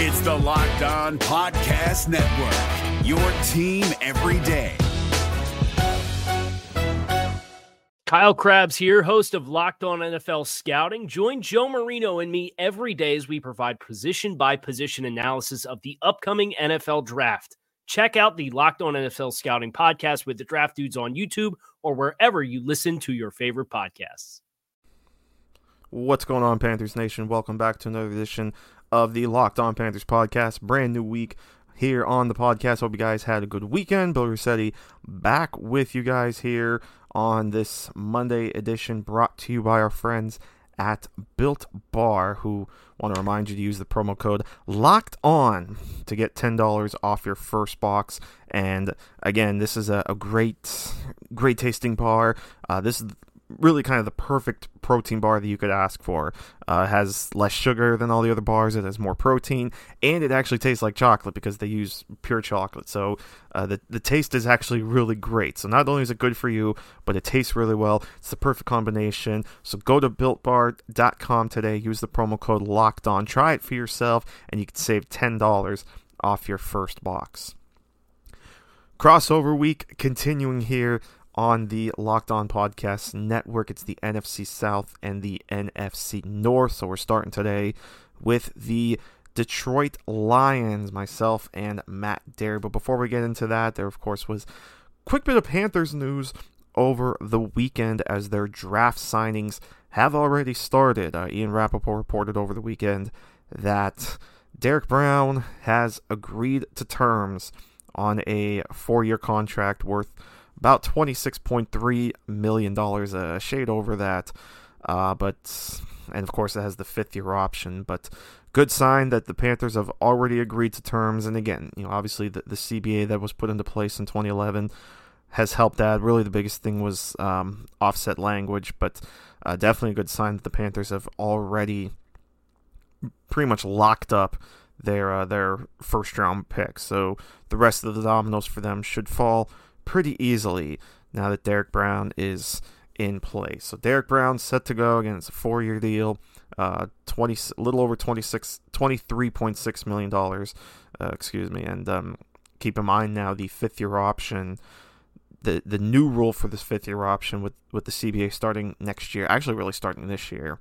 It's the Locked On Podcast Network, your team every day. Kyle Crabbs here, host of Locked On NFL Scouting. Join Joe Marino and me every day as we provide position by position analysis of the upcoming NFL draft. Check out the Locked On NFL Scouting podcast with the Draft Dudes on YouTube or wherever you listen to your favorite podcasts. What's going on, Panthers Nation? Welcome back to another edition of the Locked On Panthers podcast. Brand new week here on the podcast. Hope you guys had a good weekend. Bill Rossetti back with you guys here on this Monday edition brought to you by our friends at Built Bar, who want to remind you to use the promo code Locked On to get ten dollars off your first box. And again, this is a, a great, great tasting bar. Uh, this is really kind of the perfect protein bar that you could ask for. Uh, has less sugar than all the other bars. It has more protein, and it actually tastes like chocolate because they use pure chocolate. So uh, the the taste is actually really great. So not only is it good for you, but it tastes really well. It's the perfect combination. So go to builtbar.com today. Use the promo code Locked On. Try it for yourself, and you can save ten dollars off your first box. Crossover week continuing here on the Locked On Podcast Network. It's the NFC South and the NFC North. So we're starting today with the Detroit Lions, myself and Matt Dery. But before we get into that, there of course was quick bit of Panthers news over the weekend as their draft signings have already started. Uh, Ian Rapoport reported over the weekend that Derrick Brown has agreed to terms on a four-year contract worth about $26.3 million, a shade over that. Uh, but, and of course, it has the fifth year option. But good sign that the Panthers have already agreed to terms. And again, you know, obviously the, the CBA that was put into place in 2011 has helped that. Really, the biggest thing was um, offset language, but uh, definitely a good sign that the Panthers have already pretty much locked up their uh, their first round pick. So the rest of the dominoes for them should fall pretty easily now that Derrick Brown is in place. So Derrick Brown set to go again. It's a four-year deal, uh, twenty, little over 26, 23.6 million dollars. Uh, excuse me, and um, keep in mind now the fifth-year option. The, the new rule for this fifth year option with, with the CBA starting next year, actually really starting this year,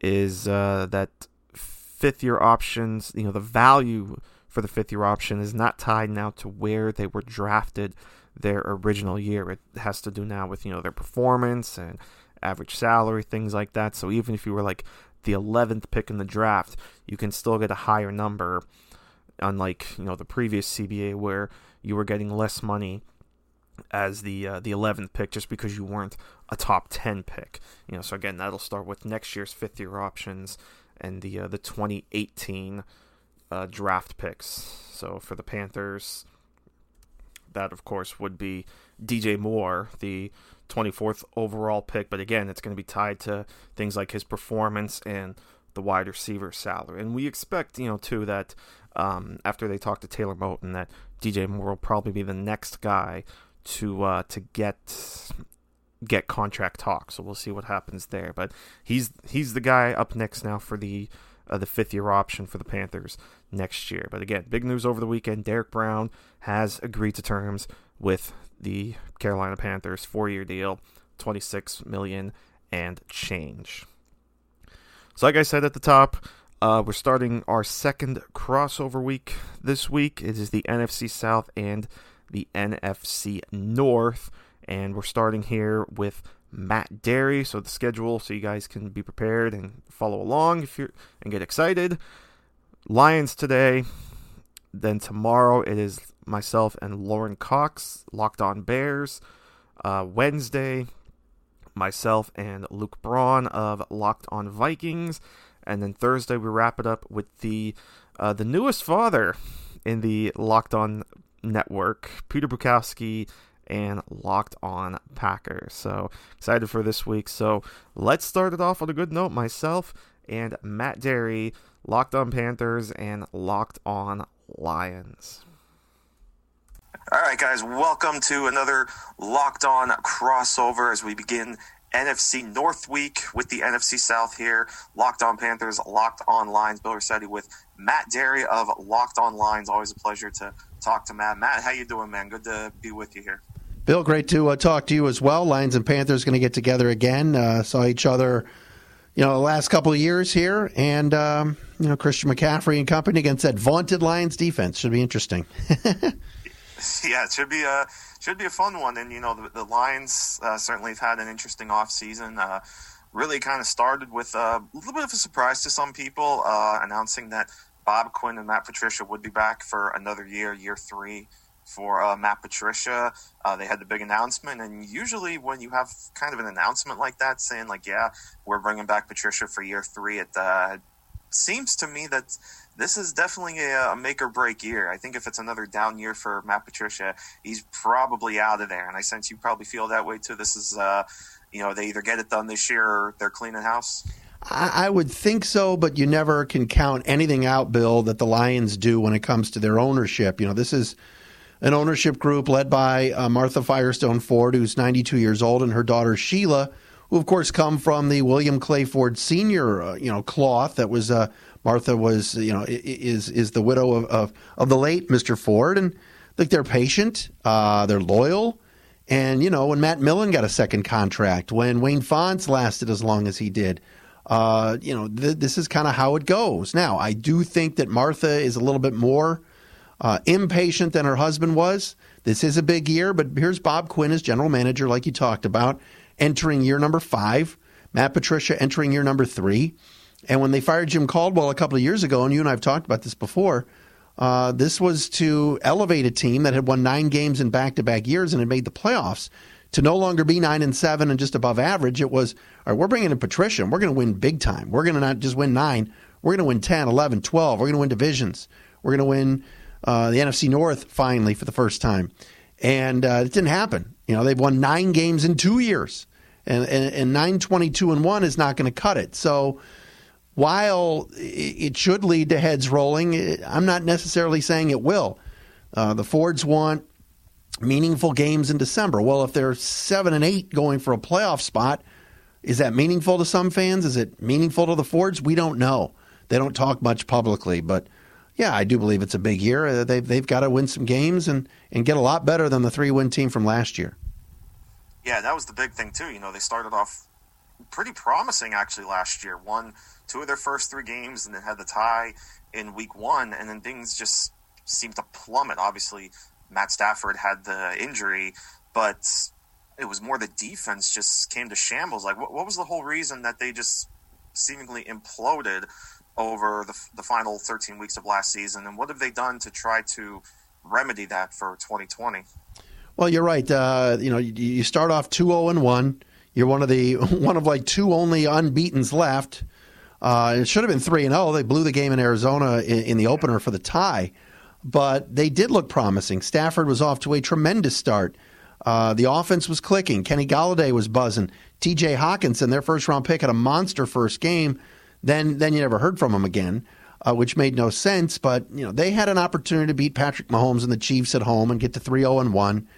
is uh, that fifth year options, you know, the value for the fifth year option is not tied now to where they were drafted their original year. It has to do now with, you know, their performance and average salary, things like that. So even if you were like the 11th pick in the draft, you can still get a higher number, unlike, you know, the previous CBA where you were getting less money as the uh, the 11th pick just because you weren't a top 10 pick. You know, so again, that'll start with next year's fifth year options and the uh, the 2018 uh, draft picks. So for the Panthers, that of course would be DJ Moore, the 24th overall pick. But again, it's going to be tied to things like his performance and the wide receiver salary. And we expect, you know, too, that um, after they talk to Taylor Moton, that DJ Moore will probably be the next guy to uh, to get get contract talk. So we'll see what happens there. But he's he's the guy up next now for the uh, the fifth year option for the Panthers next year. But again, big news over the weekend. Derrick Brown has agreed to terms with the Carolina Panthers, four year deal, 26 million and change. So, like I said at the top, uh, we're starting our second crossover week this week. It is the NFC South and the NFC North. And we're starting here with Matt Dery. So the schedule, so you guys can be prepared and follow along if you're and get excited. Lions today. Then tomorrow it is myself and Lauren Cox, Locked On Bears. Uh, Wednesday, myself and Luke Braun of Locked On Vikings. And then Thursday we wrap it up with the uh, the newest father in the Locked On network, Peter Bukowski and Locked On Packers. So excited for this week. So let's start it off on a good note. Myself and Matt Dery, Locked On Panthers and Locked On Lions. All right, guys, welcome to another Locked On crossover as we begin NFC North week with the NFC South here. Locked on Panthers, Locked on Lions. Bill Rossetti with Matt Dery of Locked on Lions. Always a pleasure to talk to Matt. Matt, how you doing, man? Good to be with you here. Bill, great to uh, talk to you as well. Lions and Panthers going to get together again. Uh, saw each other, you know, the last couple of years here, and um, you know Christian McCaffrey and company against that vaunted Lions defense should be interesting. yeah, it should be a should be a fun one. And you know, the, the Lions uh, certainly have had an interesting off season. Uh, really, kind of started with uh, a little bit of a surprise to some people, uh, announcing that Bob Quinn and Matt Patricia would be back for another year, year three for uh, Matt Patricia. Uh, they had the big announcement, and usually when you have kind of an announcement like that, saying like, "Yeah, we're bringing back Patricia for year three, it uh, seems to me that this is definitely a, a, make or break year. I think if it's another down year for Matt Patricia, he's probably out of there, and I sense you probably feel that way too. This is, uh, you know, they either get it done this year or they're cleaning house. I would think so, but you never can count anything out, Bill, that the Lions do when it comes to their ownership. You know, this is an ownership group led by uh, Martha Firestone Ford, who's 92 years old, and her daughter Sheila, who of course come from the William Clay Ford Senior, uh, you know, cloth that was uh, Martha was, you know, is is the widow of of, of the late Mr. Ford, and like they're patient, uh, they're loyal. And, you know, when Matt Millen got a second contract, when Wayne Fontes lasted as long as he did, uh, you know, th- this is kind of how it goes. Now, I do think that Martha is a little bit more uh, impatient than her husband was. This is a big year, but here's Bob Quinn as general manager, like you talked about, entering year number five. Matt Patricia entering year number three. And when they fired Jim Caldwell a couple of years ago, and you and I have talked about this before, uh, this was to elevate a team that had won nine games in back to back years and had made the playoffs to no longer be nine and seven and just above average. It was, all right, we're bringing in Patricia and we're going to win big time. We're going to not just win nine, we're going to win 10, 11, 12. We're going to win divisions. We're going to win uh, the NFC North finally for the first time, and uh, it didn't happen. You know, they've won nine games in two years, and and, and nine twenty two and one is not going to cut it. So. While it should lead to heads rolling, I'm not necessarily saying it will. Uh, the Fords want meaningful games in December. Well, if they're seven and eight going for a playoff spot, is that meaningful to some fans? Is it meaningful to the Fords? We don't know. They don't talk much publicly, but yeah, I do believe it's a big year. Uh, they've they've got to win some games and and get a lot better than the three win team from last year. Yeah, that was the big thing too. You know, they started off pretty promising actually last year. Won two of their first three games and then had the tie in week one, and then things just seemed to plummet. Obviously, Matt Stafford had the injury, but it was more the defense just came to shambles. Like, what, what was the whole reason that they just seemingly imploded over the, the final 13 weeks of last season, and what have they done to try to remedy that for 2020? Well, you're right. Uh, you know, you, you start off 2-0 and one. You're one of the one of like two only unbeaten's left. Uh, it should have been three and zero. Oh. They blew the game in Arizona in, in the opener for the tie, but they did look promising. Stafford was off to a tremendous start. Uh, the offense was clicking. Kenny Golladay was buzzing. T.J. Hockenson, their first round pick, had a monster first game. Then then you never heard from him again, uh, which made no sense. But you know they had an opportunity to beat Patrick Mahomes and the Chiefs at home and get to 3-0 and one,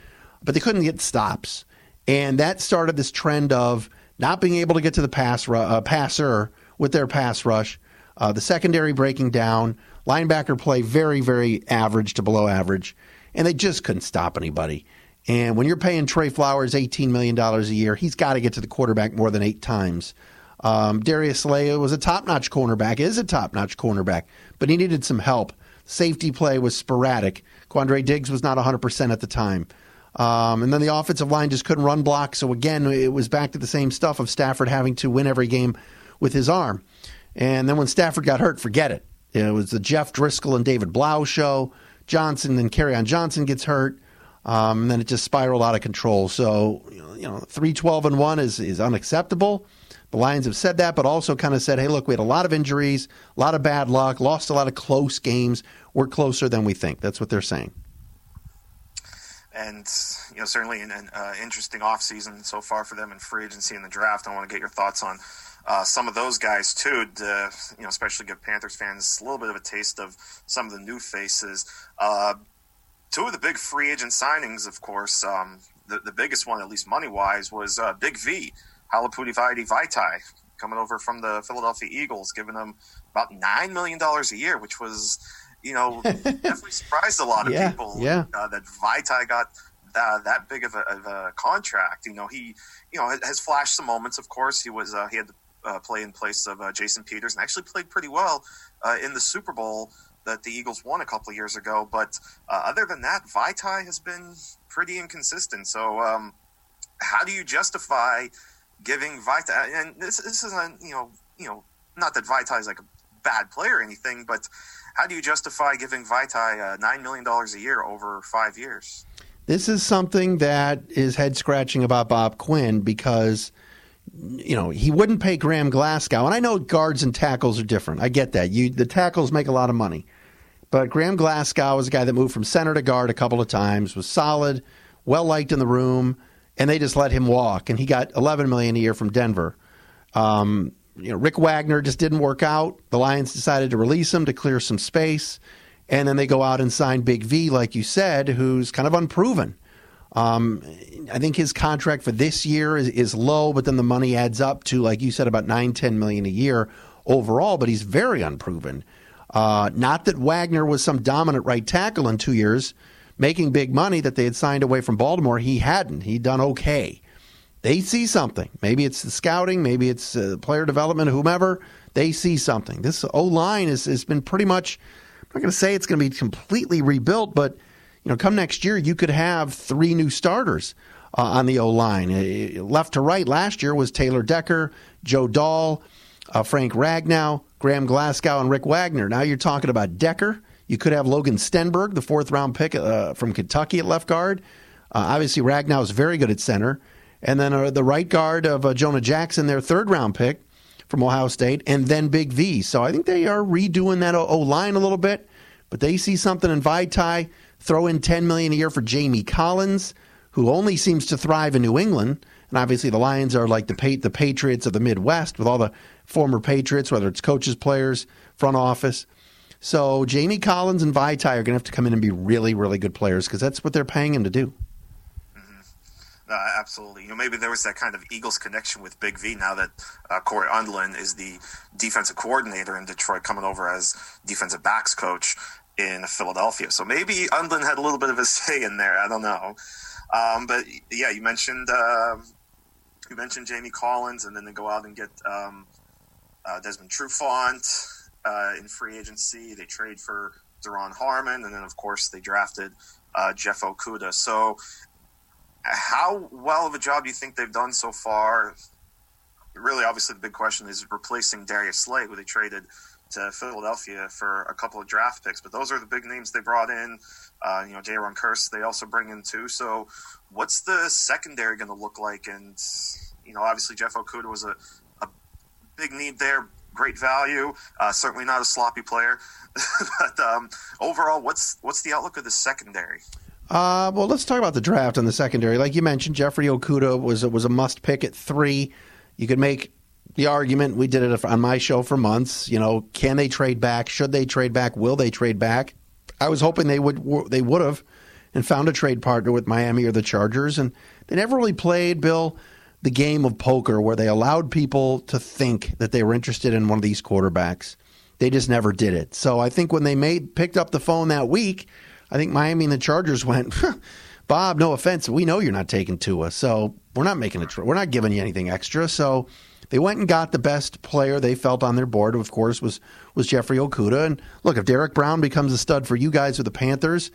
but they couldn't get stops, and that started this trend of not being able to get to the pass uh, passer with their pass rush. Uh, the secondary breaking down, linebacker play very very average to below average, and they just couldn't stop anybody. And when you're paying Trey Flowers $18 million a year, he's got to get to the quarterback more than eight times. Um, Darius Slay was a top notch cornerback, is a top notch cornerback, but he needed some help. Safety play was sporadic. Quandre Diggs was not 100% at the time. Um, and then the offensive line just couldn't run block. So again, it was back to the same stuff of Stafford having to win every game with his arm. And then when Stafford got hurt, forget it. It was the Jeff Driskel and David Blough show. Johnson and Kerryon Johnson gets hurt. Um, and then it just spiraled out of control. So, you know, 312 and 1 is, is unacceptable. The Lions have said that, but also kind of said, hey, look, we had a lot of injuries, a lot of bad luck, lost a lot of close games. We're closer than we think. That's what they're saying. And, you know, certainly an, uh, interesting offseason so far for them in free agency and the draft. I want to get your thoughts on uh, some of those guys, too, to, you know, especially give Panthers fans a little bit of a taste of some of the new faces. Uh, two of the big free agent signings, of course, um, the, the biggest one, at least money wise, was uh, Big V Halapoulivaati Vaitai coming over from the Philadelphia Eagles, giving them about $9 million a year, which was, you know, definitely surprised a lot of yeah, people yeah. Uh, that Vaitai got uh, that big of a, of a, contract. You know, he, you know, has flashed some moments. Of course, he was uh, he had to uh, play in place of uh, Jason Peters and actually played pretty well uh, in the Super Bowl that the Eagles won a couple of years ago. But uh, other than that, Vaitai has been pretty inconsistent. So, um, how do you justify giving Vaitai? And this this isn't you know you know not that Vaitai is like a bad player or anything, but how do you justify giving Vaitai uh, nine million dollars a year over five years? This is something that is head scratching about Bob Quinn because you know he wouldn't pay Graham Glasgow, and I know guards and tackles are different. I get that. You the tackles make a lot of money, but Graham Glasgow was a guy that moved from center to guard a couple of times, was solid, well liked in the room, and they just let him walk, and he got 11 million a year from Denver. Um, you know, Rick Wagner just didn't work out. The Lions decided to release him to clear some space. And then they go out and sign Big V, like you said, who's kind of unproven. Um, I think his contract for this year is, is, low, but then the money adds up to, like you said, about nine, ten million a year overall. But he's very unproven. Uh, not that Wagner was some dominant right tackle in two years, making big money that they had signed away from Baltimore. He hadn't. He'd done okay. They see something. Maybe it's the scouting, maybe it's uh, player development, whomever. They see something. This O line has, has been pretty much I'm not going to say it's going to be completely rebuilt, but you know, come next year, you could have three new starters uh, on the O line. Uh, left to right last year was Taylor Decker, Joe Dahl, uh, Frank Ragnow, Graham Glasgow, and Rick Wagner. Now you're talking about Decker. You could have Logan Stenberg, the fourth round pick uh, from Kentucky at left guard. Uh, obviously, Ragnow is very good at center. And then uh, the right guard of Jonah Jackson, their third round pick from Ohio State, and then Big V. So I think they are redoing that O line a little bit, but they see something in Vaitai. Throw in ten million a year for Jamie Collins, who only seems to thrive in New England. And obviously, the Lions are like the the Patriots of the Midwest with all the former Patriots, whether it's coaches, players, front office. So Jamie Collins and Vaitai are going to have to come in and be really, really good players because that's what they're paying him to do. Uh, absolutely. You know, maybe there was that kind of Eagles connection with Big V now that uh, Cory Undlin is the defensive coordinator in Detroit, coming over as defensive backs coach in Philadelphia. So maybe Undlin had a little bit of a say in there. I don't know. Um, but yeah, you mentioned uh, you mentioned Jamie Collins, and then they go out and get um, uh, Desmond Trufant uh, in free agency. They trade for Duron Harmon, and then of course they drafted uh, Jeff Okudah. So how well of a job do you think they've done so far? Really, obviously, the big question is replacing Darius Slay, who they traded to Philadelphia for a couple of draft picks. But those are the big names they brought in. Uh, you know, Jayron Kearse they also bring in too. So, what's the secondary going to look like? And you know, obviously, Jeff Okudah was a, a big need there, great value. Uh, certainly not a sloppy player, but um, overall, what's what's the outlook of the secondary? Uh, well, let's talk about the draft on the secondary. Like you mentioned, Jeffrey Okudah was was a must pick at three. You could make the argument. We did it on my show for months. You know, can they trade back? Should they trade back? Will they trade back? I was hoping they would they would have and found a trade partner with Miami or the Chargers, and they never really played Bill the game of poker where they allowed people to think that they were interested in one of these quarterbacks. They just never did it. So I think when they made picked up the phone that week I think Miami and the Chargers went, Bob, no offense, we know you're not taking Tua, so we're not making a tr- we're not giving you anything extra. So they went and got the best player they felt on their board. Of course, was was Jeffrey Okudah. And look, if Derrick Brown becomes a stud for you guys or the Panthers,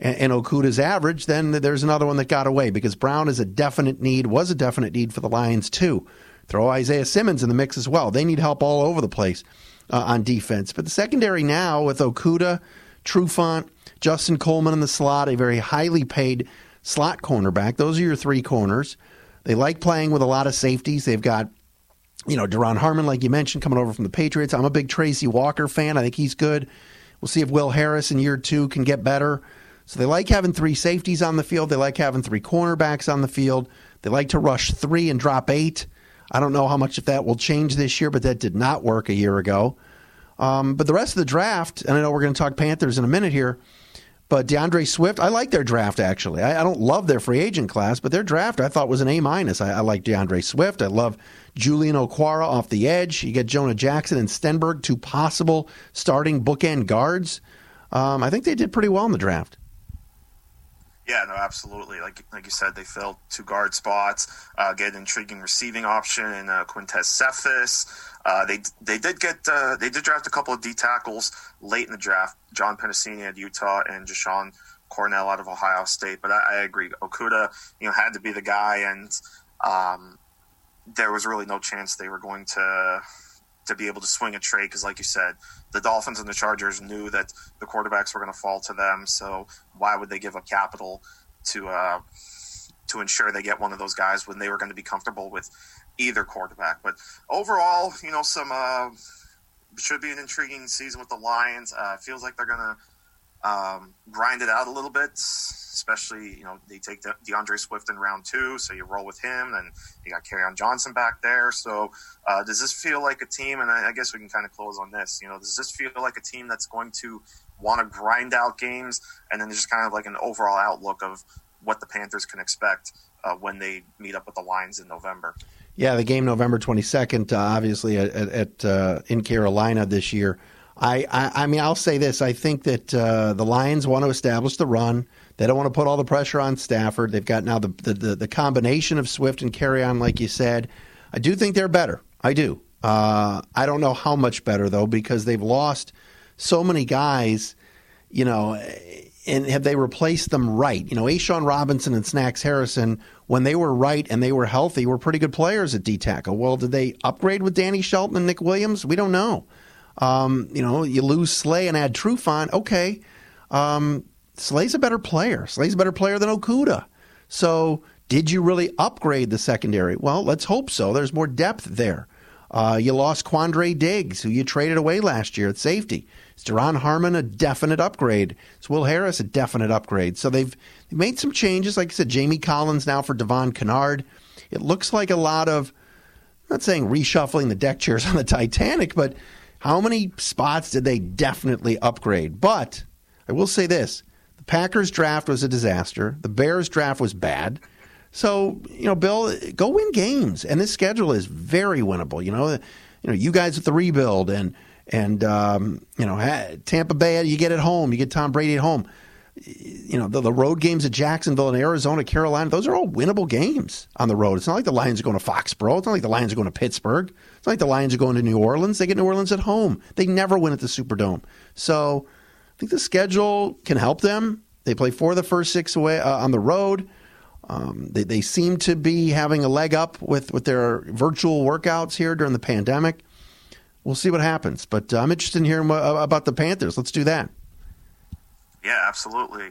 and, and Okudah's average, then there's another one that got away because Brown is a definite need, was a definite need for the Lions too. Throw Isaiah Simmons in the mix as well. They need help all over the place uh, on defense. But the secondary now with Okudah, Trufant, Justin Coleman in the slot, a very highly paid slot cornerback. Those are your three corners. They like playing with a lot of safeties. They've got, you know, Duron Harmon, like you mentioned, coming over from the Patriots. I'm a big Tracy Walker fan. I think he's good. We'll see if Will Harris in year two can get better. So they like having three safeties on the field. They like having three cornerbacks on the field. They like to rush three and drop eight. I don't know how much of that will change this year, but that did not work a year ago. Um, but the rest of the draft, and I know we're going to talk Panthers in a minute here But DeAndre Swift, I like their draft actually. I, I, don't love their free agent class, but their draft I thought was an A minus. I, I like DeAndre Swift. I love Julian Okwara off the edge. You get Jonah Jackson and Stenberg, two possible starting bookend guards. Um, I think they did pretty well in the draft. Yeah, no, absolutely. Like like you said, they filled two guard spots. Uh, get an intriguing receiving option in uh, Quintez Cephus. Uh, they they did get uh, they did draft a couple of D tackles late in the draft. John Penisini at Utah and Jashon Cornell out of Ohio State. But I, I, agree, Okudah, you know, had to be the guy, and um, there was really no chance they were going to to be able to swing a trade because, like you said, the Dolphins and the Chargers knew that the quarterbacks were going to fall to them. So why would they give up capital to uh, to ensure they get one of those guys when they were going to be comfortable with either quarterback? But overall, you know, some uh, should be an intriguing season with the Lions. Uh, feels like they're going to um, grind it out a little bit, especially, you know, they take De- D'Andre Swift in round two, so you roll with him, and you got Kerryon Johnson back there. So uh, does this feel like a team, and I, I guess we can kind of close on this, you know, does this feel like a team that's going to want to grind out games, and then just kind of like an overall outlook of what the Panthers can expect uh, when they meet up with the Lions in November? Yeah, the game November 22nd, uh, obviously at, at uh, in Carolina this year. I, I, I mean, I'll say this. I think that uh, the Lions want to establish the run. They don't want to put all the pressure on Stafford. They've got now the, the, the, the combination of Swift and Kerryon, like you said. I do think they're better. I do. Uh, I don't know how much better, though, because they've lost so many guys, you know, and have they replaced them right? You know, A'Shawn Robinson and Snacks Harrison, when they were right and they were healthy, were pretty good players at D tackle. Well, did they upgrade with Danny Shelton and Nick Williams? We don't know. Um, you know, you lose Slay and add Trufant. Okay, um, Slay's a better player. Slay's a better player than Okudah. So, did you really upgrade the secondary? Well, let's hope so. There's more depth there. Uh, you lost Quandre Diggs, who you traded away last year at safety. Is Duron Harmon a definite upgrade? Is Will Harris a definite upgrade? So they've, they've made some changes. Like I said, Jamie Collins now for Devon Kennard. It looks like a lot of, I'm not saying reshuffling the deck chairs on the Titanic, but how many spots did they definitely upgrade? But I will say this the Packers draft was a disaster, the Bears draft was bad. So, you know, Bill, go win games. And this schedule is very winnable. You know, you know, you guys with the rebuild and and um, you know, Tampa Bay, you get at home, you get Tom Brady at home you know, the, the, road games at Jacksonville and Arizona, Carolina, those are all winnable games on the road. It's not like the Lions are going to Foxborough. It's not like the Lions are going to Pittsburgh. It's like the Lions are going to New Orleans. They get New Orleans at home. They never win at the Superdome. So I think the schedule can help them. They play four of the first six away uh, on the road. Um, they, they seem to be having a leg up with, with their virtual workouts here during the pandemic. We'll see what happens. But I'm interested in hearing about the Panthers. Let's do that. Yeah, absolutely.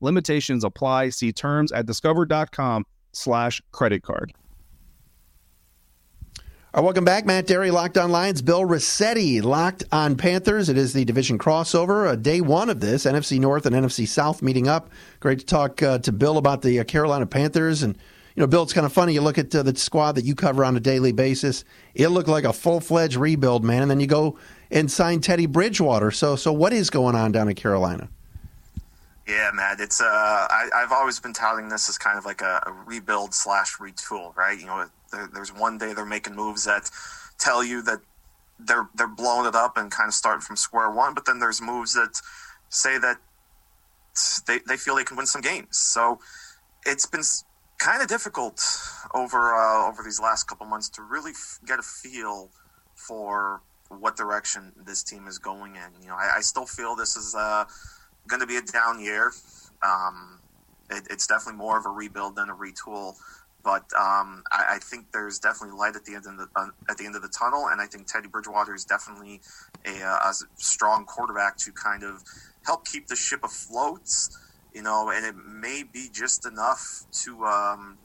Limitations apply. See terms at discover.com slash credit card. All right, welcome back. Matt Dery, Locked on Lions. Bill Rossetti, Locked on Panthers. It is the division crossover, uh, day one of this. NFC North and NFC South meeting up. Great to talk uh, to Bill about the uh, Carolina Panthers. And, you know, Bill, it's kind of funny. You look at uh, the squad that you cover on a daily basis. It looked like a full fledged rebuild, man. And then you go and sign Teddy Bridgewater. So, so what is going on down in Carolina? Yeah, Matt. It's uh, I, have always been touting this as kind of like a, a rebuild slash retool, right? You know, there, there's one day they're making moves that tell you that they're they're blowing it up and kind of starting from square one, but then there's moves that say that they they feel they can win some games. So it's been kind of difficult over uh, over these last couple months to really f- get a feel for what direction this team is going in. You know, I, I still feel this is uh, going to be a down year. Um, it, it's definitely more of a rebuild than a retool, but um, I, I, think there's definitely light at the end of the uh, at the end of the tunnel, and I think Teddy Bridgewater is definitely a, uh, a strong quarterback to kind of help keep the ship afloat you know, and it may be just enough to um,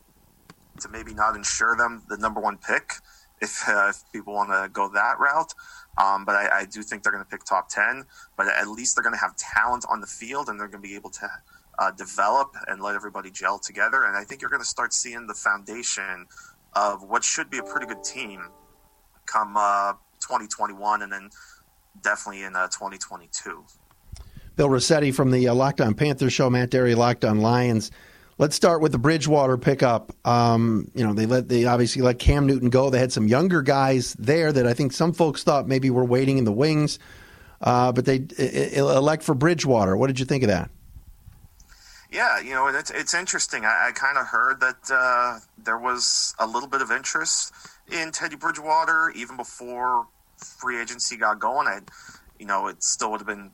to maybe not ensure them the number one pick if, uh, if people want to go that route. Um, but I, I, do think they're going to pick top 10. But at least they're going to have talent on the field and they're going to be able to uh, develop and let everybody gel together. And I think you're going to start seeing the foundation of what should be a pretty good team come uh, 2021 and then definitely in uh, 2022. Bill Rossetti from the uh, Locked On Panthers show, Matt Dery, Locked On Lions. Let's start with the Bridgewater pickup. Um, you know, they let they obviously let Cam Newton go. They had some younger guys there that I think some folks thought maybe were waiting in the wings, uh, but they elect for Bridgewater. What did you think of that? Yeah, you know, it's it's interesting. I, I kind of heard that uh, there was a little bit of interest in Teddy Bridgewater even before free agency got going. I, you know, it still would have been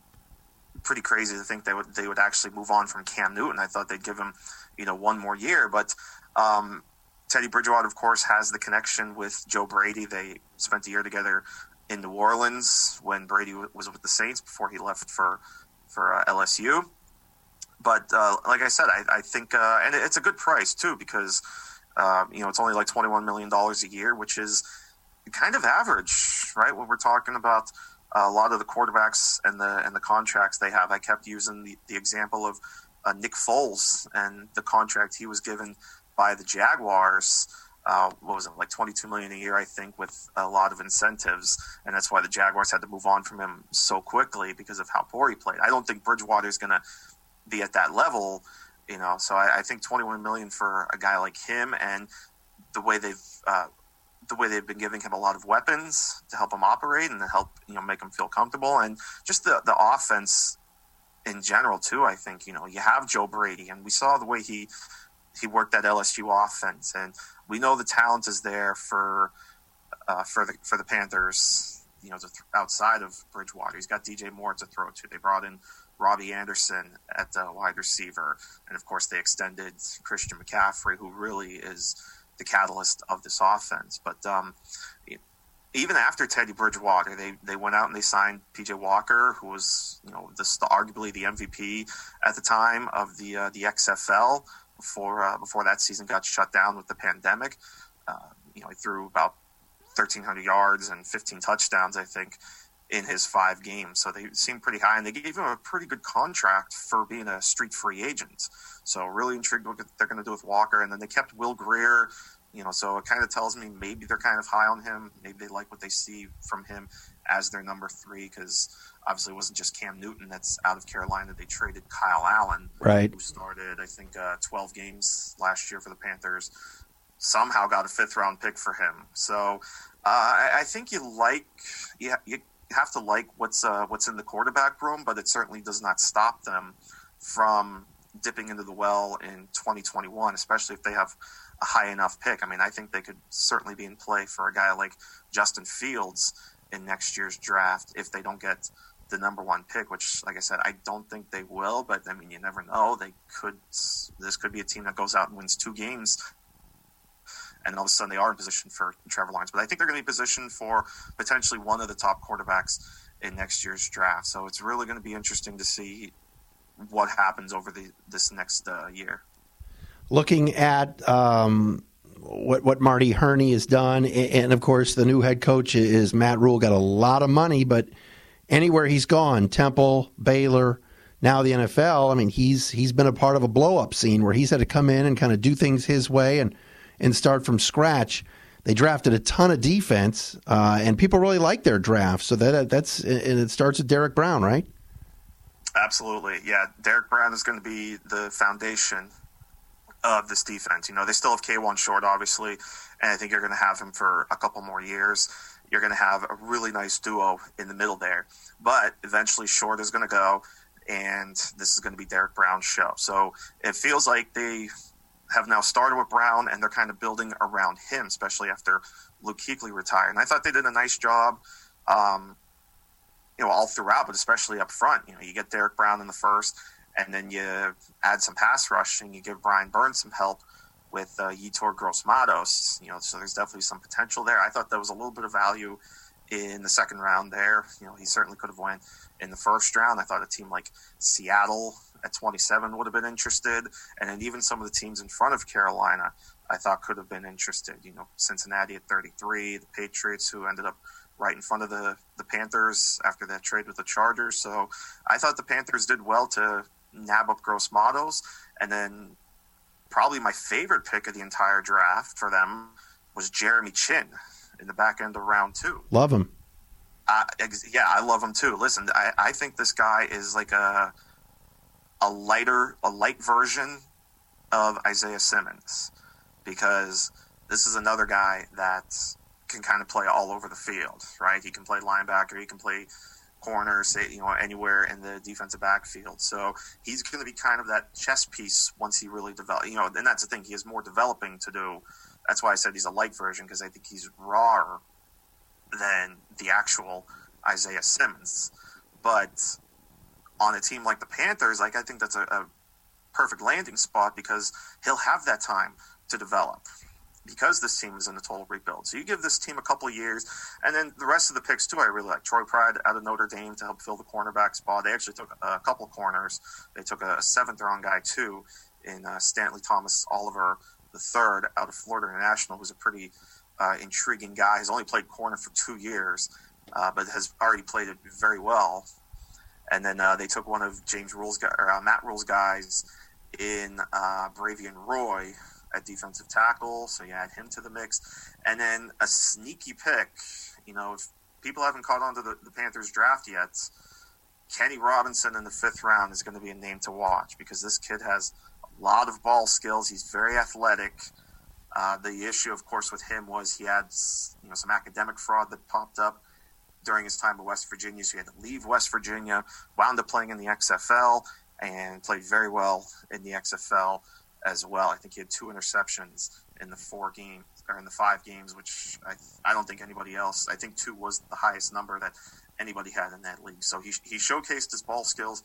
pretty crazy to think they would they would actually move on from Cam Newton. I thought they'd give him, you know, one more year. But um, Teddy Bridgewater, of course, has the connection with Joe Brady. They spent a year together in New Orleans when Brady was with the Saints before he left for for uh, LSU. But uh, like I said, I, I think, uh, and it's a good price too because uh, you know it's only like twenty one million dollars a year, which is kind of average, right? When we're talking about a lot of the quarterbacks and the and the contracts they have. I kept using the, the example of uh, Nick Foles and the contract he was given by the Jaguars. Uh, what was it like 22 million a year i think with a lot of incentives and that's why the jaguars had to move on from him so quickly because of how poor he played i don't think bridgewater is going to be at that level you know so I, I, think 21 million for a guy like him and the way they've uh, the way they've been giving him a lot of weapons to help him operate and to help you know make him feel comfortable and just the the offense in general too. I think you know you have Joe Brady and we saw the way he he worked that LSU offense and we know the talent is there for uh, for the for the Panthers. You know, th- outside of Bridgewater, he's got DJ Moore to throw to. They brought in Robbie Anderson at the wide receiver, and of course they extended Christian McCaffrey, who really is the catalyst of this offense. But um, even after Teddy Bridgewater, they they went out and they signed PJ Walker, who was you know the, arguably the MVP at the time of the uh, the XFL before uh, before that season got shut down with the pandemic. Uh, you know, he threw about 1,300 yards and 15 touchdowns, I think, in his five games. So they seemed pretty high, and they gave him a pretty good contract for being a street free agent. So really intrigued what they're going to do with Walker. And then they kept Will Grier, you know, so it kind of tells me maybe they're kind of high on him. Maybe they like what they see from him as their number three because obviously it wasn't just Cam Newton that's out of Carolina. They traded Kyle Allen, right, who started I think uh, 12 games last year for the Panthers. Somehow got a fifth round pick for him. So uh, I, I, think you like you, you have to like what's uh, what's in the quarterback room, but it certainly does not stop them from dipping into the well in 2021, especially if they have a high enough pick. I mean, I think they could certainly be in play for a guy like Justin Fields in next year's draft if they don't get the number one pick, which, like I said, I don't think they will. But I mean, you never know. They could. This could be a team that goes out and wins two games, and all of a sudden they are in position for Trevor Lawrence. But I think they're going to be positioned for potentially one of the top quarterbacks in next year's draft. So it's really going to be interesting to see what happens over the this next uh, year. Looking at um, what what Marty Hurney has done, and of course the new head coach is Matt Rhule. Got a lot of money, but anywhere he's gone, Temple, Baylor, now the NFL. I mean, he's he's been a part of a blow up scene where he's had to come in and kind of do things his way and and start from scratch. They drafted a ton of defense, uh, and people really like their draft. So that that's and it starts with Derrick Brown, right? Absolutely, yeah. Derrick Brown is going to be the foundation of this defense. You know, they still have Kawann Short, obviously, and I think you're going to have him for a couple more years. You're going to have a really nice duo in the middle there, but eventually Short is going to go, and this is going to be Derrick Brown's show. So it feels like they have now started with Brown, and they're kind of building around him, especially after Luke Kuechly retired. And I thought they did a nice job. Um, you know, all throughout, but especially up front. You know, you get Derrick Brown in the first, and then you add some pass rush, and you give Brian Burns some help with uh, Yetur Gross-Matos. You know, so there's definitely some potential there. I thought there was a little bit of value in the second round there. You know, he certainly could have went in the first round. I thought a team like Seattle at 27 would have been interested, and then even some of the teams in front of Carolina, I thought could have been interested. You know, Cincinnati at 33, the Patriots, who ended up right in front of the the Panthers after that trade with the Chargers. So I thought the Panthers did well to nab up Gross-Matos. and then probably my favorite pick of the entire draft for them was Jeremy Chinn in the back end of round two. Love him. Uh, ex- yeah, I love him too. Listen, I, I think this guy is like a a lighter, a light version of Isaiah Simmons because this is another guy that can kind of play all over the field, right? He can play linebacker, he can play corner, say you know anywhere in the defensive backfield. So he's going to be kind of that chess piece once he really develops. You know, and that's the thing; he has more developing to do. That's why I said he's a light version because I think he's rawer than the actual Isaiah Simmons. But on a team like the Panthers, like I think that's a, a perfect landing spot because he'll have that time to develop because this team is in a total rebuild. So you give this team a couple years, and then the rest of the picks too. I really like Troy Pride out of Notre Dame to help fill the cornerback spot. They actually took a couple corners. They took a seventh round guy too in uh, Stanley Thomas Oliver the third out of Florida International, who's a pretty uh, intriguing guy. He's only played corner for two years, uh, but has already played it very well. And then uh, they took one of James Rhule's or uh, Matt Rhule's guys in uh, Bravvion Roy at defensive tackle, so you add him to the mix. And then a sneaky pick, you know, if people haven't caught on to the, the Panthers draft yet, Kenny Robinson in the fifth round is going to be a name to watch because this kid has a lot of ball skills. He's very athletic. Uh, the issue, of course, with him was he had you know some academic fraud that popped up during his time at West Virginia, so he had to leave West Virginia. Wound up playing in the XFL and played very well in the XFL as well. I think he had two interceptions in the four games or in the five games, which I, I don't think anybody else. I think two was the highest number that anybody had in that league. So he he showcased his ball skills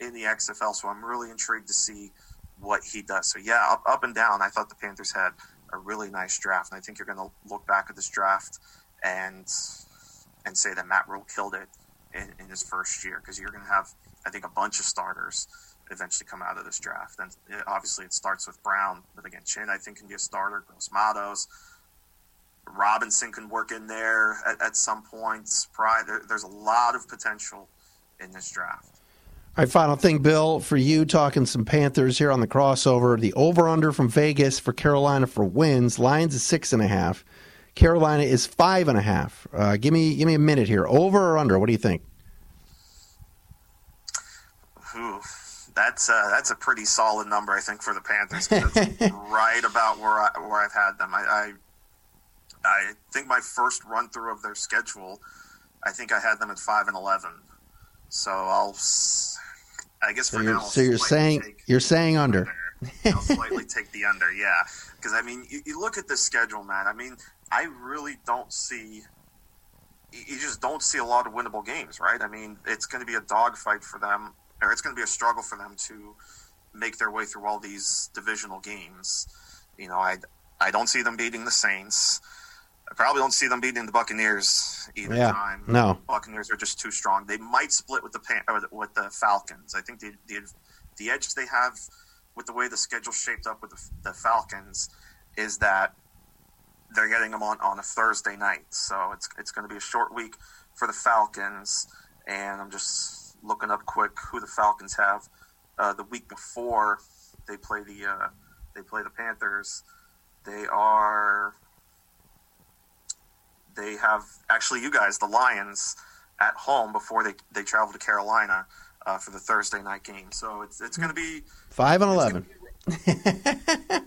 in the XFL. So I'm really intrigued to see what he does. So yeah, up up and down. I thought the Panthers had a really nice draft, and I think you're going to look back at this draft and and say that Matt Rhule killed it in, in his first year because you're going to have I think a bunch of starters eventually come out of this draft. And it, obviously, it starts with Brown, but again, Chinn I think can be a starter. Gross Matos, Robinson can work in there at, at some points. There, there's a lot of potential in this draft. All right, final thing, Bill, for you talking some Panthers here on the crossover. The over under from Vegas for Carolina for wins. Lions is six and a half. Carolina is five and a half. Uh, give me give me a minute here. Over or under? What do you think? That's uh, that's a pretty solid number, I think, for the Panthers. Right about where I where I've had them. I, I I think my first run through of their schedule, I think I had them at five and eleven. So I'll, I guess So for you're, now, so you're saying take you're saying under. I'll slightly take the under, yeah. Because I mean, you, you look at this schedule, man. I mean, I really don't see. You just don't see a lot of winnable games, right? I mean, it's going to be a dogfight for them, or it's going to be a struggle for them to make their way through all these divisional games. You know, I I don't see them beating the Saints. I probably don't see them beating the Buccaneers either Yeah, time. no. Buccaneers are just too strong. They might split with the Pan- or with the Falcons. I think the the, the edge they have with the way the schedule shaped up with the, the Falcons is that they're getting them on, on a Thursday night. So it's it's going to be a short week for the Falcons. And I'm just looking up quick who the Falcons have uh, the week before they play the uh, they play the Panthers. They are they have actually you guys the Lions at home before they they travel to Carolina uh, for the Thursday night game. So it's it's going to be Five and eleven. yeah.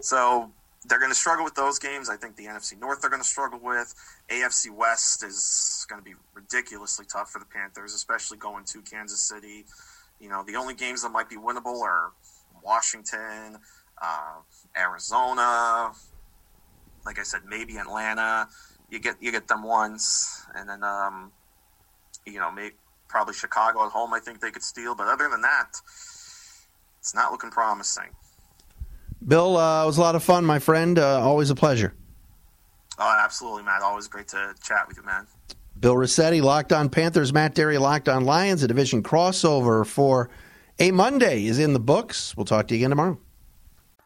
So they're going to struggle with those games. I think the NFC North they're going to struggle with. AFC West is going to be ridiculously tough for the Panthers, especially going to Kansas City. You know, the only games that might be winnable are Washington, uh, Arizona. Like I said, maybe Atlanta. You get you get them once, and then um, you know, maybe probably Chicago at home. I think they could steal, but other than that, it's not looking promising. Bill, uh, it was a lot of fun, my friend. Uh, always a pleasure. Oh, absolutely, Matt. Always great to chat with you, man. Bill Rossetti, Locked On Panthers, Matt Dery, Locked On Lions, a division crossover for a Monday is in the books. We'll talk to you again tomorrow.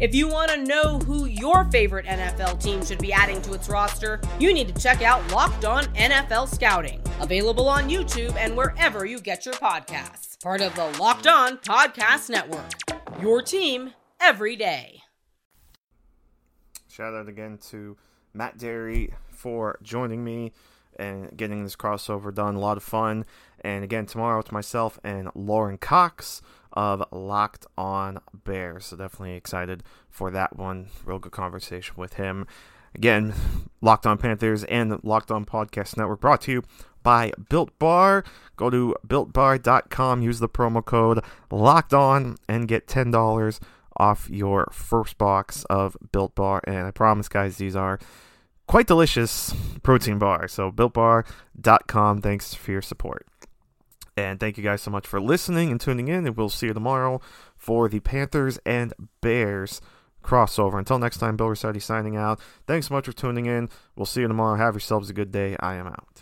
If you want to know who your favorite NFL team should be adding to its roster, you need to check out Locked On NFL Scouting, available on YouTube and wherever you get your podcasts. Part of the Locked On Podcast Network. Your team every day. Shout out again to Matt Dery for joining me and getting this crossover done. A lot of fun. And again, tomorrow it's myself and Lorin Cox of Locked On Bears. So definitely excited for that one. Real good conversation with him. Again, Locked On Panthers and Locked On Podcast Network brought to you by Built Bar. Go to builtbar.com, use the promo code Locked On, and get $10 off your first box of Built Bar. And I promise, guys, these are quite delicious protein bars. So, builtbar.com. Thanks for your support. And thank you guys so much for listening and tuning in. And we'll see you tomorrow for the Panthers and Bears crossover. Until next time, Bill Rossetti signing out. Thanks so much for tuning in. We'll see you tomorrow. Have yourselves a good day. I am out.